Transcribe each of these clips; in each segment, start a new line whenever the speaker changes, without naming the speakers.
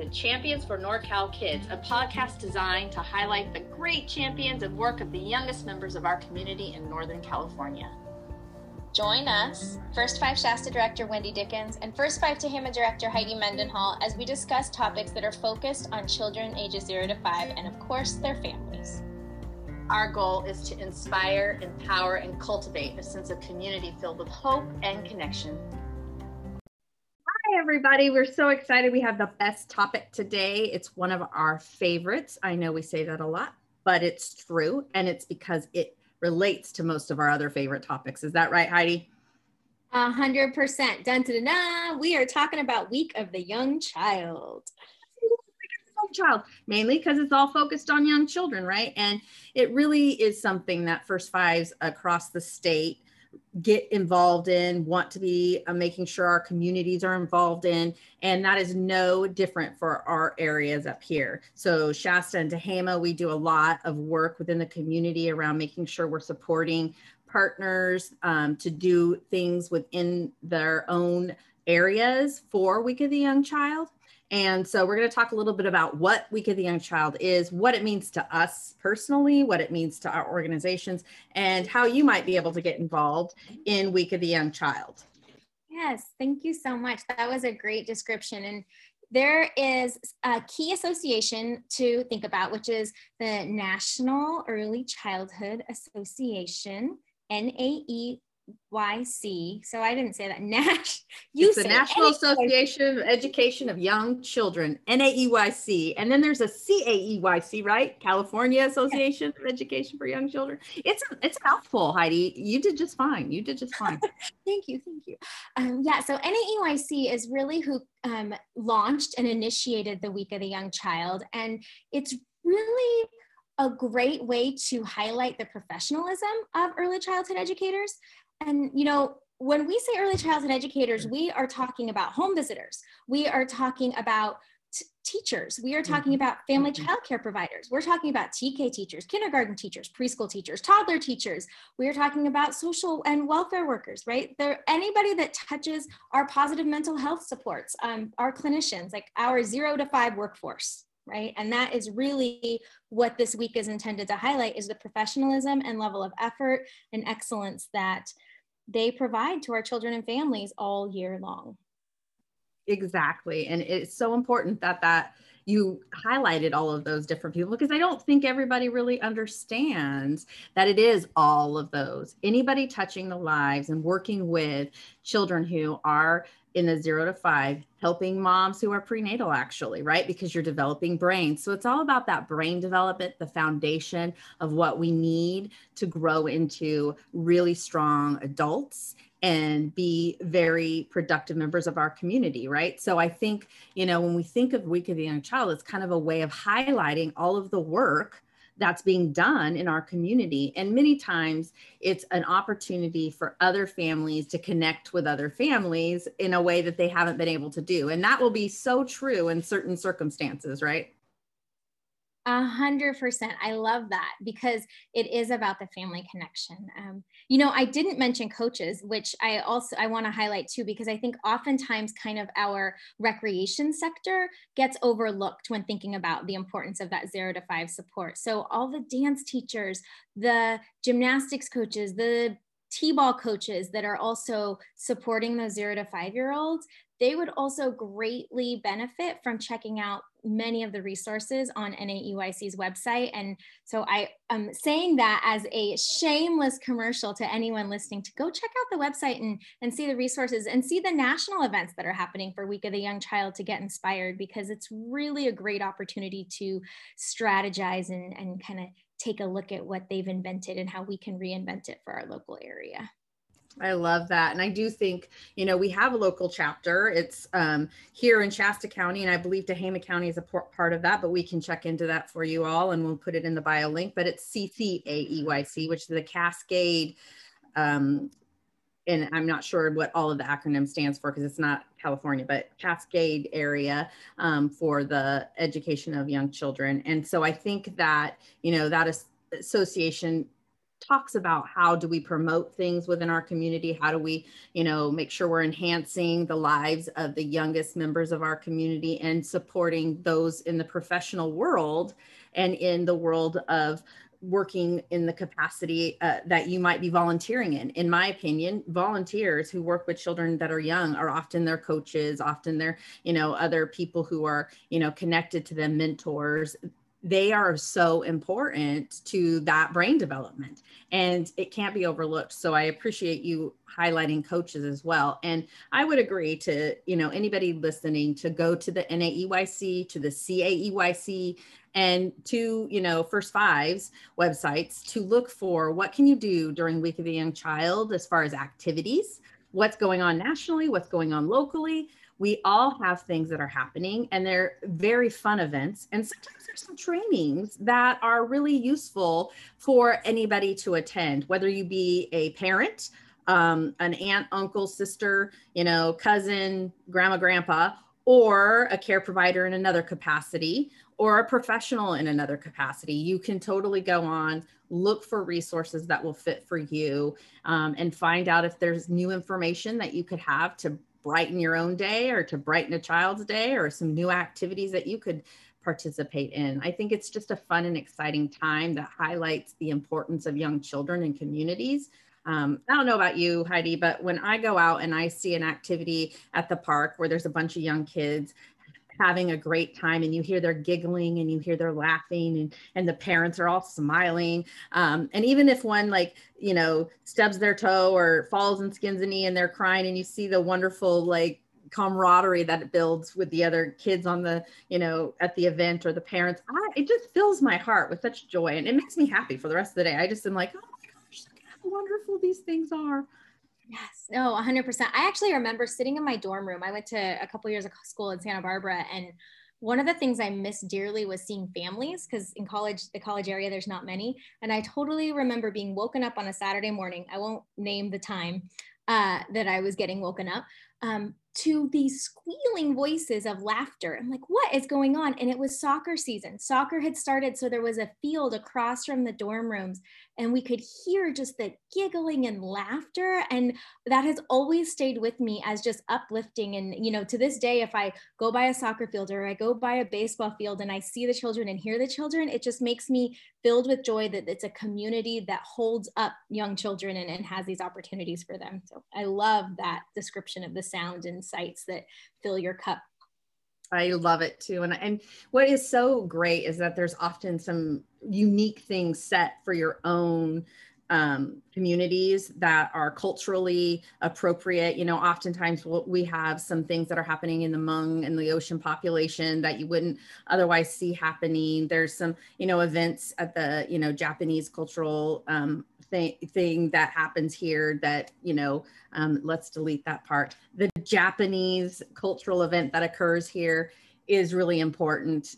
to Champions for NorCal Kids, a podcast designed to highlight the great champions and work of the youngest members of our community in Northern California.
Join us, First Five Shasta Director Wendy Dickens and First Five Tehama Director Heidi Mendenhall as we discuss topics that are focused on children ages 0 to 5 and, of course, their families.
Our goal is to inspire, empower, and cultivate a sense of community filled with hope and connection.
Hi, everybody. We're so excited. We have the best topic today. It's one of our favorites. I know we say that a lot, but it's true. And it's because it relates to most of our other favorite topics. Is that right, Heidi?
A hundred percent. Dun dun dun. We are talking about Week of the Young Child
child mainly because it's all focused on young children right and it really is something that first fives across the state get involved in want to be uh, making sure our communities are involved in and that is no different for our areas up here. So shasta and tehama we do a lot of work within the community around making sure we're supporting partners um, to do things within their own areas for week of the young child and so we're going to talk a little bit about what Week of the Young Child is, what it means to us personally, what it means to our organizations, and how you might be able to get involved in Week of the Young Child.
Yes, thank you so much. That was a great description. And there is a key association to think about, which is the National Early Childhood Association, NAE YC. So I didn't say that. Nash.
You it's the National Association of Education of Young Children, NAEYC, and then there's a CAEYC, right? California Association of Education for Young Children. It's a, it's a mouthful, Heidi. You did just fine. You did just fine.
thank you, thank you. Um, yeah. So NAEYC is really who um, launched and initiated the Week of the Young Child, and it's really a great way to highlight the professionalism of early childhood educators and, you know, when we say early childhood educators, we are talking about home visitors. We are talking about t- teachers. We are talking mm-hmm. about family mm-hmm. child care providers. We're talking about TK teachers, kindergarten teachers, preschool teachers, toddler teachers. We are talking about social and welfare workers, right? There, anybody that touches our positive mental health supports, um, our clinicians, like our zero to five workforce, right? And that is really what this week is intended to highlight is the professionalism and level of effort and excellence that they provide to our children and families all year long.
Exactly. And it's so important that that you highlighted all of those different people because I don't think everybody really understands that it is all of those. Anybody touching the lives and working with children who are in the zero to five, helping moms who are prenatal, actually, right? Because you're developing brains. So it's all about that brain development, the foundation of what we need to grow into really strong adults and be very productive members of our community, right? So I think, you know, when we think of Week of the Young Child, it's kind of a way of highlighting all of the work that's being done in our community. And many times it's an opportunity for other families to connect with other families in a way that they haven't been able to do. And that will be so true in certain circumstances, right?
A hundred percent. I love that because it is about the family connection. Um, you know, I didn't mention coaches, which I also I want to highlight too, because I think oftentimes kind of our recreation sector gets overlooked when thinking about the importance of that zero to five support. So all the dance teachers, the gymnastics coaches, the T-ball coaches that are also supporting those zero to five year olds, they would also greatly benefit from checking out many of the resources on NAEYC's website. And so I am saying that as a shameless commercial to anyone listening to go check out the website and, and see the resources and see the national events that are happening for Week of the Young Child to get inspired because it's really a great opportunity to strategize and, and kind of take a look at what they've invented and how we can reinvent it for our local area.
I love that. And I do think, you know, we have a local chapter. It's um, here in Shasta County, and I believe Tehama County is a part of that, but we can check into that for you all and we'll put it in the bio link. But it's CCAEYC, which is the Cascade. Um, and I'm not sure what all of the acronym stands for because it's not California, but Cascade area um, for the education of young children. And so I think that, you know, that is association talks about how do we promote things within our community how do we you know make sure we're enhancing the lives of the youngest members of our community and supporting those in the professional world and in the world of working in the capacity uh, that you might be volunteering in. In my opinion, volunteers who work with children that are young are often their coaches, often their, you know, other people who are, you know, connected to them, mentors. They are so important to that brain development and it can't be overlooked. So I appreciate you highlighting coaches as well. And I would agree to, you know, anybody listening to go to the NAEYC, to the CAEYC, and to you know first fives websites to look for what can you do during week of the young child as far as activities what's going on nationally what's going on locally we all have things that are happening and they're very fun events and sometimes there's some trainings that are really useful for anybody to attend whether you be a parent um, an aunt uncle sister you know cousin grandma grandpa or a care provider in another capacity or a professional in another capacity. You can totally go on, look for resources that will fit for you, um, and find out if there's new information that you could have to brighten your own day or to brighten a child's day or some new activities that you could participate in. I think it's just a fun and exciting time that highlights the importance of young children and communities. Um, I don't know about you, Heidi, but when I go out and I see an activity at the park where there's a bunch of young kids having a great time and you hear they're giggling and you hear they're laughing and, and the parents are all smiling. Um, and even if one like, you know, stubs their toe or falls and skins a knee and they're crying and you see the wonderful like camaraderie that it builds with the other kids on the, you know, at the event or the parents, I, it just fills my heart with such joy and it makes me happy for the rest of the day. I just am like, oh my gosh, look how wonderful these things are.
Yes, no, 100%. I actually remember sitting in my dorm room. I went to a couple years of school in Santa Barbara and one of the things I missed dearly was seeing families because in college, the college area, there's not many. And I totally remember being woken up on a Saturday morning. I won't name the time uh, that I was getting woken up, um, to these squealing voices of laughter. I'm like, what is going on? And it was soccer season. Soccer had started. So there was a field across from the dorm rooms, and we could hear just the giggling and laughter. And that has always stayed with me as just uplifting. And, you know, to this day, if I go by a soccer field or I go by a baseball field and I see the children and hear the children, it just makes me filled with joy that it's a community that holds up young children and, and has these opportunities for them. So I love that description of the sound and sights that fill your cup.
I love it too. And, and what is so great is that there's often some unique things set for your own um, communities that are culturally appropriate. You know, oftentimes we have some things that are happening in the Hmong and the ocean population that you wouldn't otherwise see happening. There's some, you know, events at the, you know, Japanese cultural um, thing, thing that happens here that, you know, um, let's delete that part. The Japanese cultural event that occurs here is really important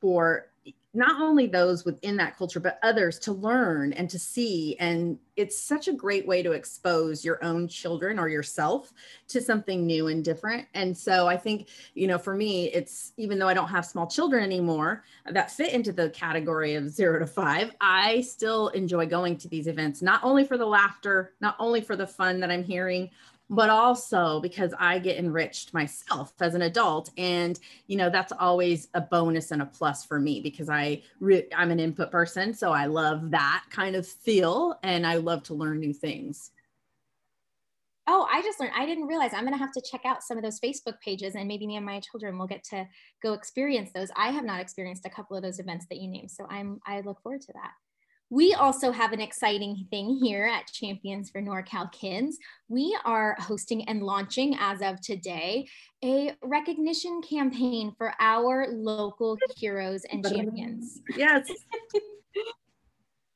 for not only those within that culture, but others to learn and to see. And it's such a great way to expose your own children or yourself to something new and different. And so I think, you know, for me, it's even though I don't have small children anymore that fit into the category of zero to five, I still enjoy going to these events, not only for the laughter, not only for the fun that I'm hearing, but also because I get enriched myself as an adult. And, you know, that's always a bonus and a plus for me because I re- I'm an input person. So I love that kind of feel and I love to learn new things.
Oh, I just learned. I didn't realize I'm going to have to check out some of those Facebook pages and maybe me and my children will get to go experience those. I have not experienced a couple of those events that you named. So I'm, I look forward to that. We also have an exciting thing here at Champions for NorCal Kids. We are hosting and launching as of today a recognition campaign for our local heroes and champions.
Yes.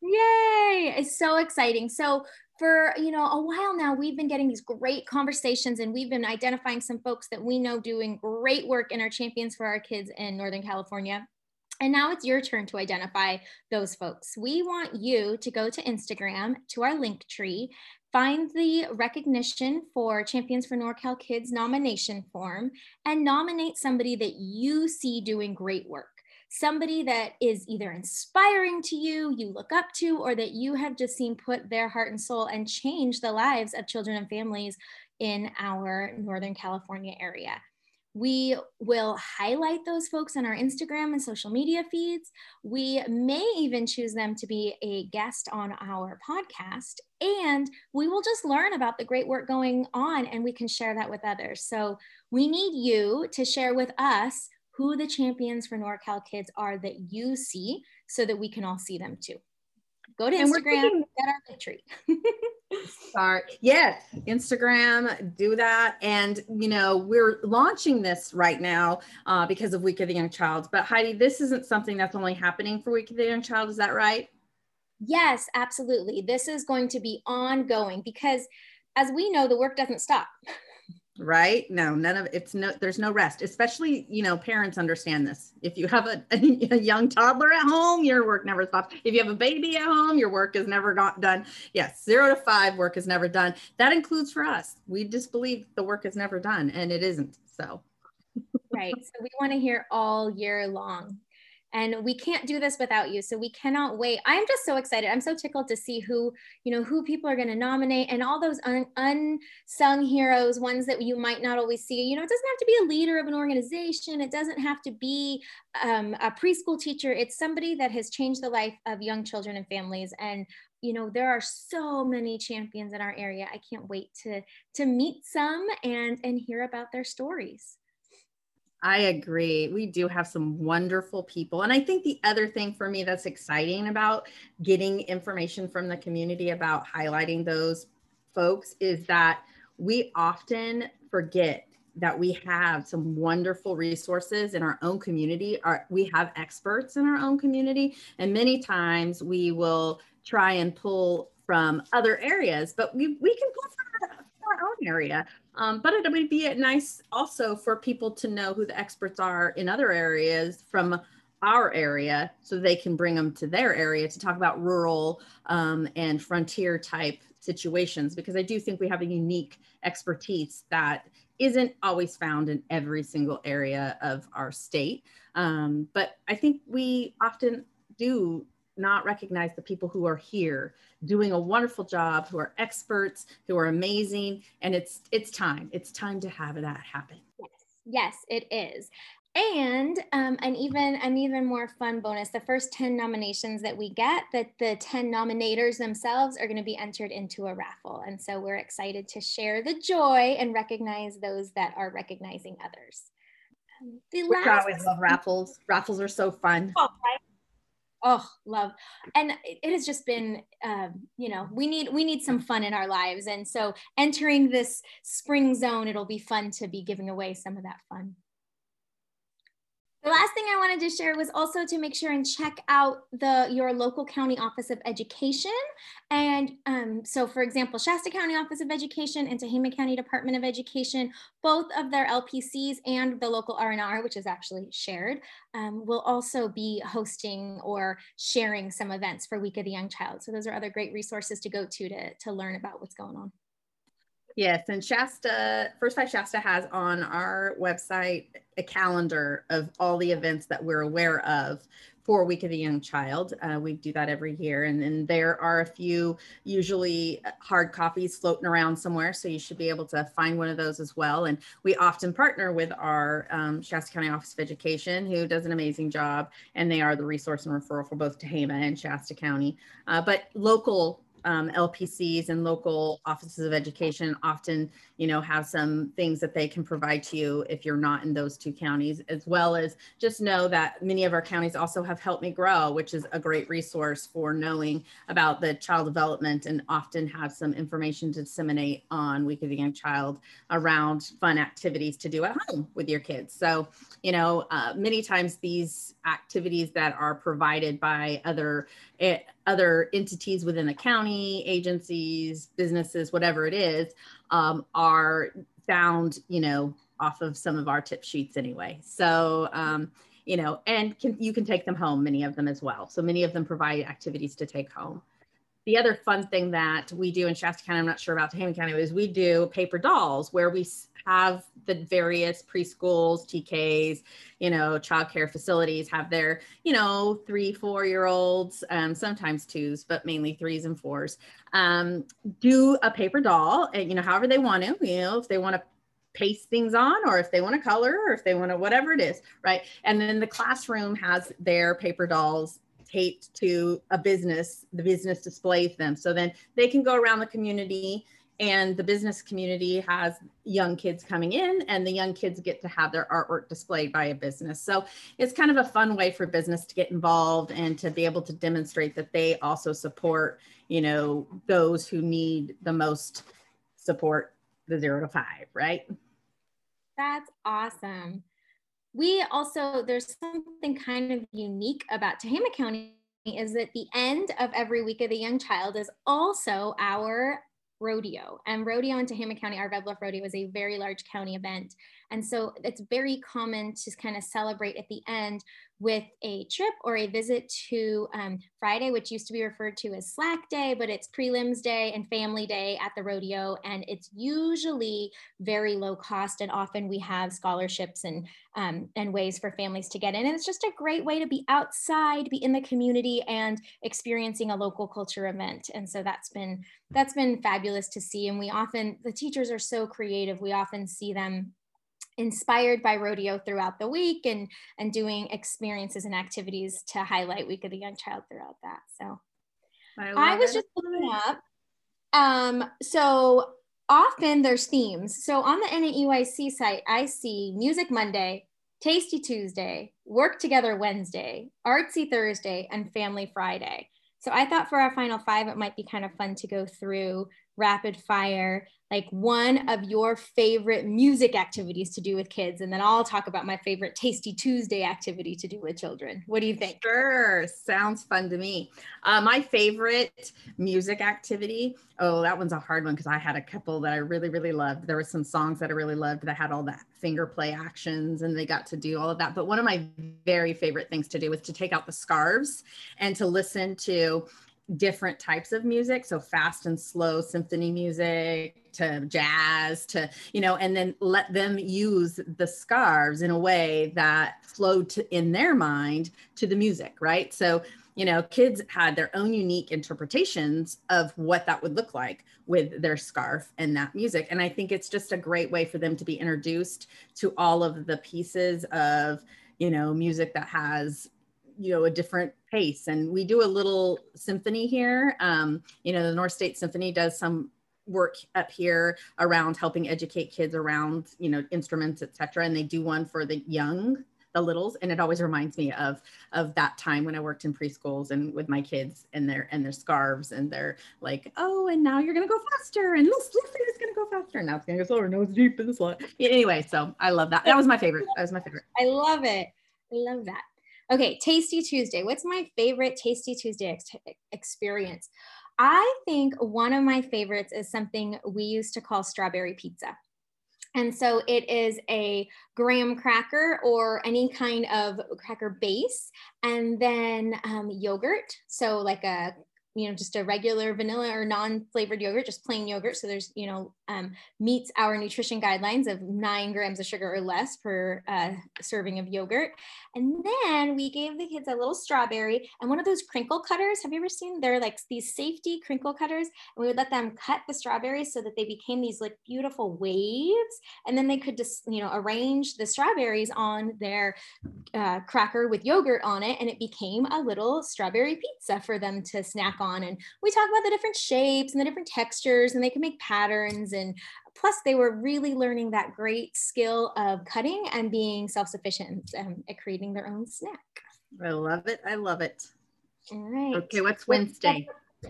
Yay! It's so exciting. So for you know a while now we've been getting these great conversations and we've been identifying some folks that we know doing great work in our champions for our kids in northern california and now it's your turn to identify those folks. We want you to go to Instagram to our Linktree, find the recognition for Champions for NorCal Kids nomination form, and nominate somebody that you see doing great work. somebody that is either inspiring to you, you look up to, or that you have just seen put their heart and soul and change the lives of children and families in our Northern California area. We will highlight those folks on our Instagram and social media feeds. We may even choose them to be a guest on our podcast. And we will just learn about the great work going on and we can share that with others. So we need you to share with us who the champions for NorCal kids are that you see so that we can all see them too. Go to and Instagram, get our victory.
Sorry. Yes, Instagram, do that. And, you know, we're launching this right now uh, because of Week of the Young Child. But Heidi, this isn't something that's only happening for Week of the Young Child. Is that right?
Yes, absolutely. This is going to be ongoing because, as we know, the work doesn't stop.
right? No none of it's no there's no rest especially you know parents understand this. If you have a, a, young toddler at home your work never stops. If you have a baby at home your work is never got done. Yes zero to five work is never done. That includes for us. We just believe the work is never done and it isn't so.
Right so we want to hear all year long and we can't do this without you so we cannot wait. I'm just so excited. I'm so tickled to see who you know who people are going to nominate and all those un- unsung heroes ones that you might not always see. You know it doesn't have to be a leader of an organization. It doesn't have to be um, a preschool teacher. It's somebody that has changed the life of young children and families. And you know there are so many champions in our area. I can't wait to to meet some and and hear about their stories
I agree. We do have some wonderful people. And I think the other thing for me that's exciting about getting information from the community about highlighting those folks is that we often forget that we have some wonderful resources in our own community. Our, we have experts in our own community. And many times we will try and pull from other areas, but we, we can pull from our, own area. Um, but it would be nice also for people to know who the experts are in other areas from our area so they can bring them to their area to talk about rural um, and frontier type situations because I do think we have a unique expertise that isn't always found in every single area of our state. Um, but I think we often do not recognize the people who are here doing a wonderful job, who are experts, who are amazing. And it's it's time. It's time to have that happen.
Yes, yes, it is. And um, an even an even more fun bonus: the first ten nominations that we get, that the ten nominators themselves are going to be entered into a raffle, and so we're excited to share the joy and recognize those that are recognizing others.
Um, the we always love raffles. Raffles are so fun. Oh, right?
Oh love. And it has just been um, you know we need we need some fun in our lives. And so entering this spring zone it'll be fun to be giving away some of that fun the last thing I wanted to share was also to make sure and check out the your local county office of education. And um, so, for example, Shasta County Office of Education and Tehama County Department of Education, both of their LPCs and the local R&R, which is actually shared, um, will also be hosting or sharing some events for Week of the Young Child. So those are other great resources to go to to, to learn about what's going on.
Yes, and Shasta, First Five Shasta has on our website a calendar of all the events that we're aware of for Week of the Young Child. Uh, we do that every year, and then there are a few usually hard copies floating around somewhere, so you should be able to find one of those as well. And we often partner with our um, Shasta County Office of Education, who does an amazing job, and they are the resource and referral for both Tehama and Shasta County. Uh, but local um, LPCs and local offices of education often, you know, have some things that they can provide to you if you're not in those two counties, as well as just know that many of our counties also have Help Me Grow, which is a great resource for knowing about the child development and often have some information to disseminate on Week of the Young Child around fun activities to do at home with your kids. So, you know, uh, many times these activities that are provided by other eh, other entities within the county, agencies, businesses, whatever it is, um, are found, you know, off of some of our tip sheets anyway. So, um, you know, and can, you can take them home, many of them as well. So many of them provide activities to take home. the other fun thing that we do in Shasta County, I'm not sure about Tehama County, is we do paper dolls where we have the various preschools, TKs, you know, childcare facilities have their, you know, three, four year olds, um, sometimes twos, but mainly threes and fours, um, do a paper doll and, you know, however they want to, you know, if they want to paste things on or if they want to color or if they want to whatever it is right? And then the classroom has their paper dolls taped to a business the business displays them. So then they can go around the community and the business community has young kids coming in and the young kids get to have their artwork displayed by a business. So it's kind of a fun way for business to get involved and to be able to demonstrate that they also support you know those who need the most support the zero to five right?
That's awesome. We also there's something kind of unique about tehama county is that the end of every week of the young child is also our rodeo. And rodeo in Tehama County, our Red Rodeo is a very large county event. And so it's very common to kind of celebrate at the end with a trip or a visit to um, Friday, which used to be referred to as Slack Day, but it's Prelims Day and Family Day at the rodeo. And it's usually very low cost. And often we have scholarships and, um, and ways for families to get in. And it's just a great way to be outside, be in the community, and experiencing a local culture event. And so that's been that's been fabulous to see. And we often the teachers are so creative. We often see them inspired by rodeo throughout the week and and doing experiences and activities to highlight week of the young child throughout that so. I, I was it. just looking up um so often there's themes. So on the NAEYC site i see music monday tasty tuesday work together wednesday artsy thursday and family friday. So i thought for our final five it might be kind of fun to go through rapid fire like one of your favorite music activities to do with kids and then i'll talk about my favorite tasty tuesday activity to do with children. What do you think?
Sure. Sounds fun to me. Uh, my favorite music activity oh that one's a hard one because i had a couple that i really really loved. There were some songs that i really loved that had all that finger play actions and they got to do all of that. But one of my very favorite things to do was to take out the scarves and to listen to different types of music. So fast and slow symphony music to jazz to you know and then let them use the scarves in a way that flowed to, in their mind to the music right? So you know kids had their own unique interpretations of what that would look like with their scarf and that music. And i think it's just a great way for them to be introduced to all of the pieces of you know music that has you know a different pace. And we do a little symphony here. Um, you know the north state symphony does some work up here around helping educate kids around you know instruments etc and they do one for the young the littles. And it always reminds me of of that time when i worked in preschools and with my kids and their and their scarves and they're like oh and now you're gonna go faster. And this is gonna go faster. And now it's gonna go slower. No it's deep the slot. Anyway so i love that. That was my favorite. That was my favorite.
I love it. I love that Okay, Tasty Tuesday. What's my favorite Tasty Tuesday ex- experience? I think one of my favorites is something we used to call strawberry pizza. And so it is a graham cracker or any kind of cracker base, and then um, yogurt. So, like a you know just a regular vanilla or non-flavored yogurt just plain yogurt. So there's you know um, meets our nutrition guidelines of nine grams of sugar or less per uh, serving of yogurt. And then we gave the kids a little strawberry and one of those crinkle cutters. Have you ever seen they're like these safety crinkle cutters and we would let them cut the strawberries so that they became these like beautiful waves. And then they could just you know arrange the strawberries on their uh, cracker with yogurt on it and it became a little strawberry pizza for them to snack on and we talk about the different shapes and the different textures and they can make patterns and plus they were really learning that great skill of cutting and being self-sufficient um, at creating their own snack.
I love it. I love it.
All right.
Okay what's wednesday?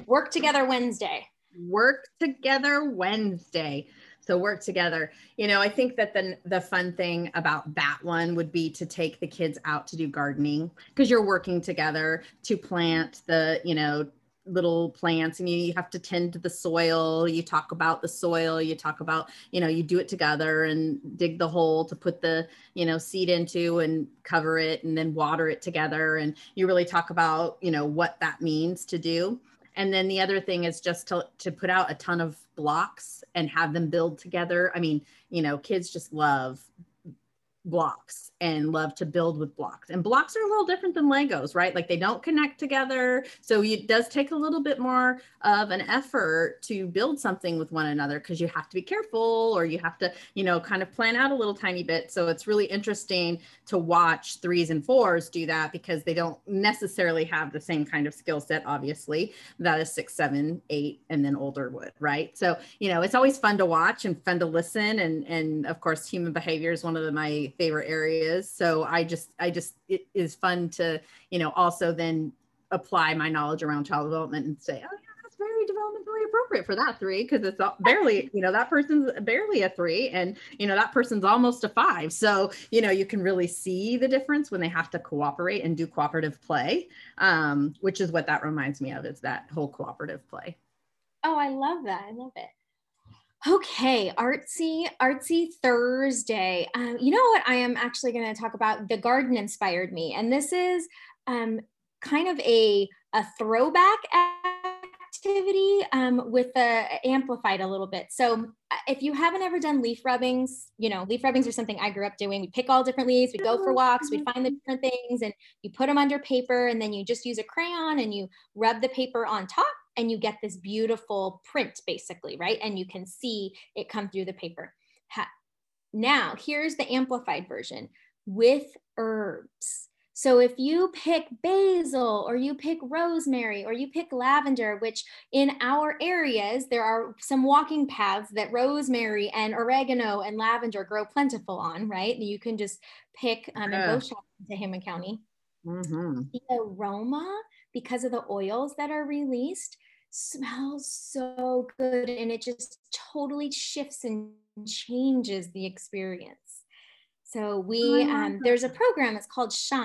work together wednesday.
Work together wednesday. So work together. You know i think that the the fun thing about that one would be to take the kids out to do gardening because you're working together to plant the you know little plants and you, you have to tend to the soil. You talk about the soil you talk about you know you do it together and dig the hole to put the you know seed into and cover it and then water it together. And you really talk about you know what that means to do. And then the other thing is just to, to put out a ton of blocks and have them build together. I mean you know kids just love blocks and love to build with blocks. And blocks are a little different than Legos, right? Like they don't connect together. So it does take a little bit more of an effort to build something with one another because you have to be careful or you have to, you know, kind of plan out a little tiny bit. So it's really interesting to watch threes and fours do that because they don't necessarily have the same kind of skill set, obviously, that a six, seven, eight, and then older would, right? So, you know, it's always fun to watch and fun to listen. And and of course, human behavior is one of the, my favorite areas. So I just, I just, it is fun to, you know, also then apply my knowledge around child development and say, oh yeah, that's very developmentally appropriate for that three because it's barely, you know, that person's barely a three, and you know that person's almost a five. So you know you can really see the difference when they have to cooperate and do cooperative play, um, which is what that reminds me of. Is that whole cooperative play.
Oh, I love that. I love it. Okay, artsy, artsy Thursday. Um, you know what? I am actually going to talk about. The garden inspired me, and this is um, kind of a a throwback activity um, with the amplified a little bit. So uh, if you haven't ever done leaf rubbings, you know, leaf rubbings are something I grew up doing. We pick all different leaves, we go for walks, we find the different things, and you put them under paper, and then you just use a crayon and you rub the paper on top and you get this beautiful print basically, right? And you can see it come through the paper. now, here's the amplified version with herbs. So if you pick basil or you pick rosemary or you pick lavender, which in our areas, there are some walking paths that rosemary and oregano and lavender grow plentiful on, right? You can just pick um, and go shopping to Hammond County. Mm-hmm. The aroma because of the oils that are released smells so good and it just totally shifts and changes the experience. So we um, there's a program it's called shine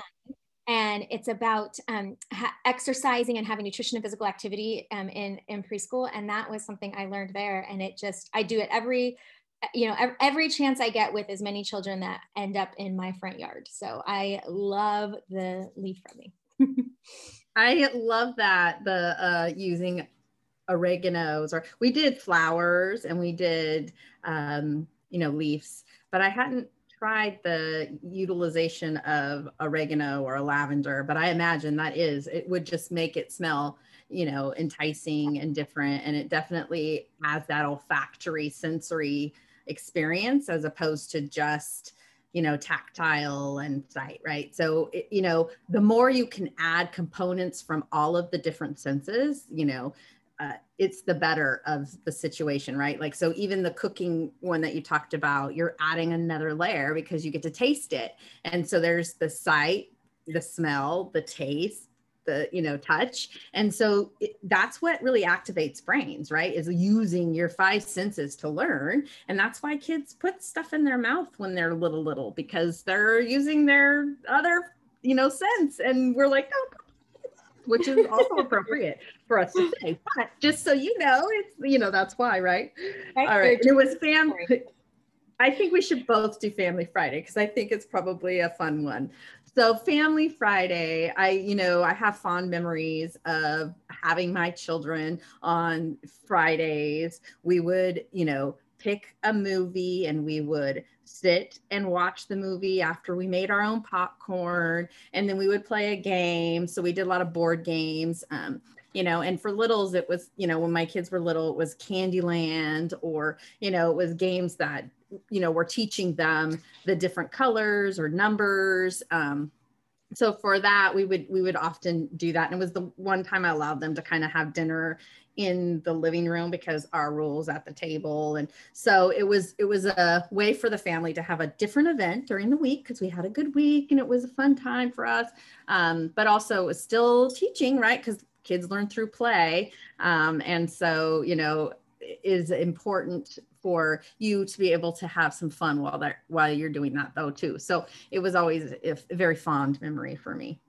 and it's about um, ha- exercising and having nutrition and physical activity um, in in preschool and that was something i learned there and it just i do it every you know every, every chance i get with as many children that end up in my front yard. So i love the leaf rubbing
I love that the uh, using oreganos or we did flowers and we did um, you know leaves, but I hadn't tried the utilization of oregano or a lavender. But I imagine that is it would just make it smell you know enticing and different, and it definitely has that olfactory sensory experience as opposed to just you know, tactile and sight, right? So, it, you know, the more you can add components from all of the different senses, you know, uh, it's the better of the situation, right? Like, so even the cooking one that you talked about, you're adding another layer because you get to taste it. And so there's the sight, the smell, the taste, the you know touch. And so it, that's what really activates brains right is using your five senses to learn. And that's why kids put stuff in their mouth when they're little little because they're using their other you know sense. And we're like oh which is also appropriate for us to say. But just so you know it's you know that's why right? All right. it was family I think we should both do Family Friday because I think it's probably a fun one. So Family Friday, I, you know, I have fond memories of having my children on Fridays. We would, you know, pick a movie and we would sit and watch the movie after we made our own popcorn and then we would play a game so we did a lot of board games um, you know and for littles it was you know when my kids were little it was candyland or you know it was games that you know we're teaching them the different colors or numbers um, so for that we would we would often do that. And it was the one time i allowed them to kind of have dinner in the living room because our rules at the table. And so it was it was a way for the family to have a different event during the week because we had a good week and it was a fun time for us. Um, but also it was still teaching right? Because kids learn through play. Um, and so you know is important for you to be able to have some fun while that while you're doing that though too. So it was always a very fond memory for me.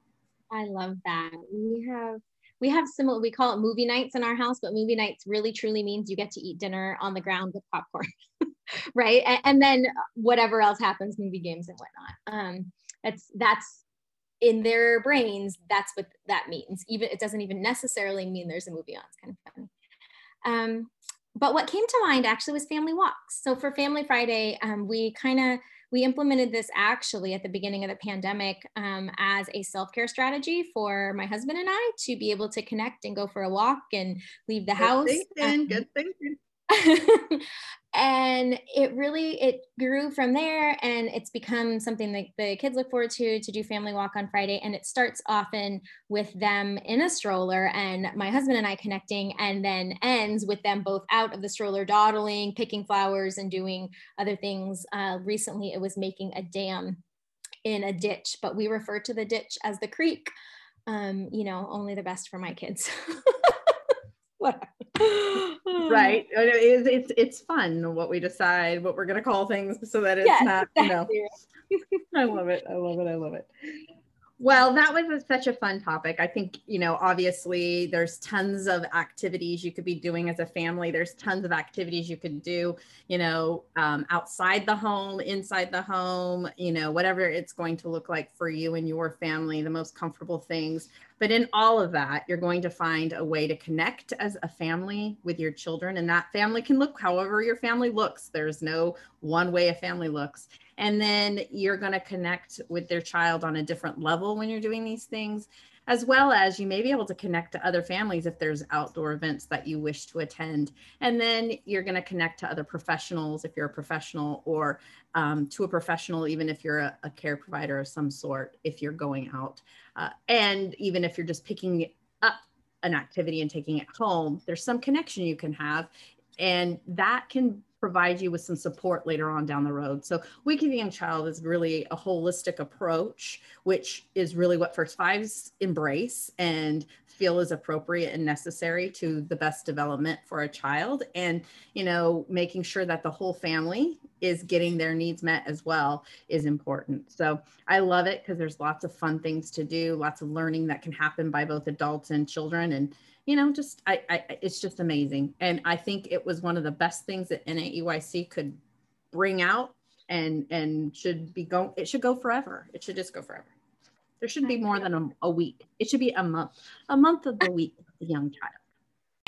I love that. We have we have similar we call it movie nights in our house, but movie nights really truly means you get to eat dinner on the ground with popcorn. right. And, and, then whatever else happens, movie games and whatnot. Um, that's that's in their brains, that's what that means. Even it doesn't even necessarily mean there's a movie on. It's kind of funny. Um, but what came to mind actually was family walks. So for Family Friday, um, we kind of we implemented this actually at the beginning of the pandemic um, as a self-care strategy for my husband and I to be able to connect and go for a walk and leave the
good
house.
Thinking, um, good thinking.
and it really it grew from there and it's become something that the kids look forward to to do family walk on friday and it starts often with them in a stroller and my husband and i connecting and then ends with them both out of the stroller dawdling picking flowers and doing other things. Uh, recently it was making a dam in a ditch but we refer to the ditch as the creek. Um, you know only the best for my kids
right. It's, it's it's fun what we decide what we're going to call things so that it's yes, not you know. i love it. I love it. I love it well, that was such a fun topic. I think, you know, obviously there's tons of activities you could be doing as a family. There's tons of activities you could do, you know, um, outside the home, inside the home, you know, whatever it's going to look like for you and your family, the most comfortable things. But in all of that, you're going to find a way to connect as a family with your children. And that family can look however your family looks. There's no one way a family looks and then you're going to connect with their child on a different level when you're doing these things as well as you may be able to connect to other families if there's outdoor events that you wish to attend. And then you're going to connect to other professionals if you're a professional, or um, to a professional, even if you're a, a, care provider of some sort, if you're going out. Uh, and even if you're just picking up an activity and taking it home, there's some connection you can have. And that can provide you with some support later on down the road. So Week of the Young Child is really a holistic approach, which is really what First Fives embrace and feel is appropriate and necessary to the best development for a child. And, you know, making sure that the whole family is getting their needs met as well is important. So I love it because there's lots of fun things to do, lots of learning that can happen by both adults and children. And you know, just I, I it's just amazing. And I think it was one of the best things that NAEYC could bring out and and should be go it should go forever. It should just go forever. There shouldn't be more than a, a week. It should be a month, a month of the week with the young child.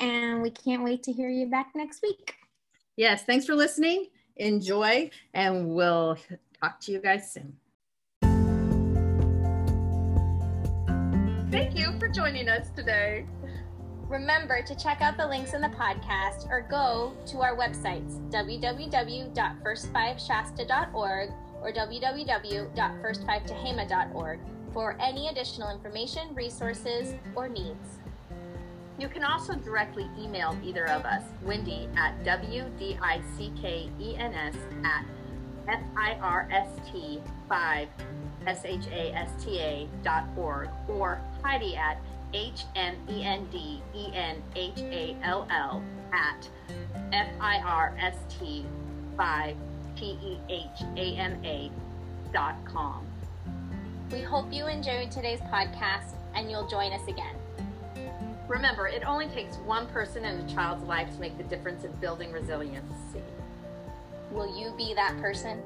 And we can't wait to hear you back next week.
Yes, thanks for listening. Enjoy, and we'll talk to you guys soon.
Thank you for joining us today.
Remember to check out the links in the podcast or go to our websites www.first5shasta.org or www.first5tehama.org for any additional information, resources, or needs.
You can also directly email either of us, Wendy at wdickens at first5 S-H-A-S-T-A dot org or Heidi at H M E N D E N H A L L at F I R S T 5 T E H A M A dot com.
We hope you enjoyed today's podcast and you'll join us again.
Remember, it only takes one person in a child's life to make the difference in building resiliency.
Will you be that person?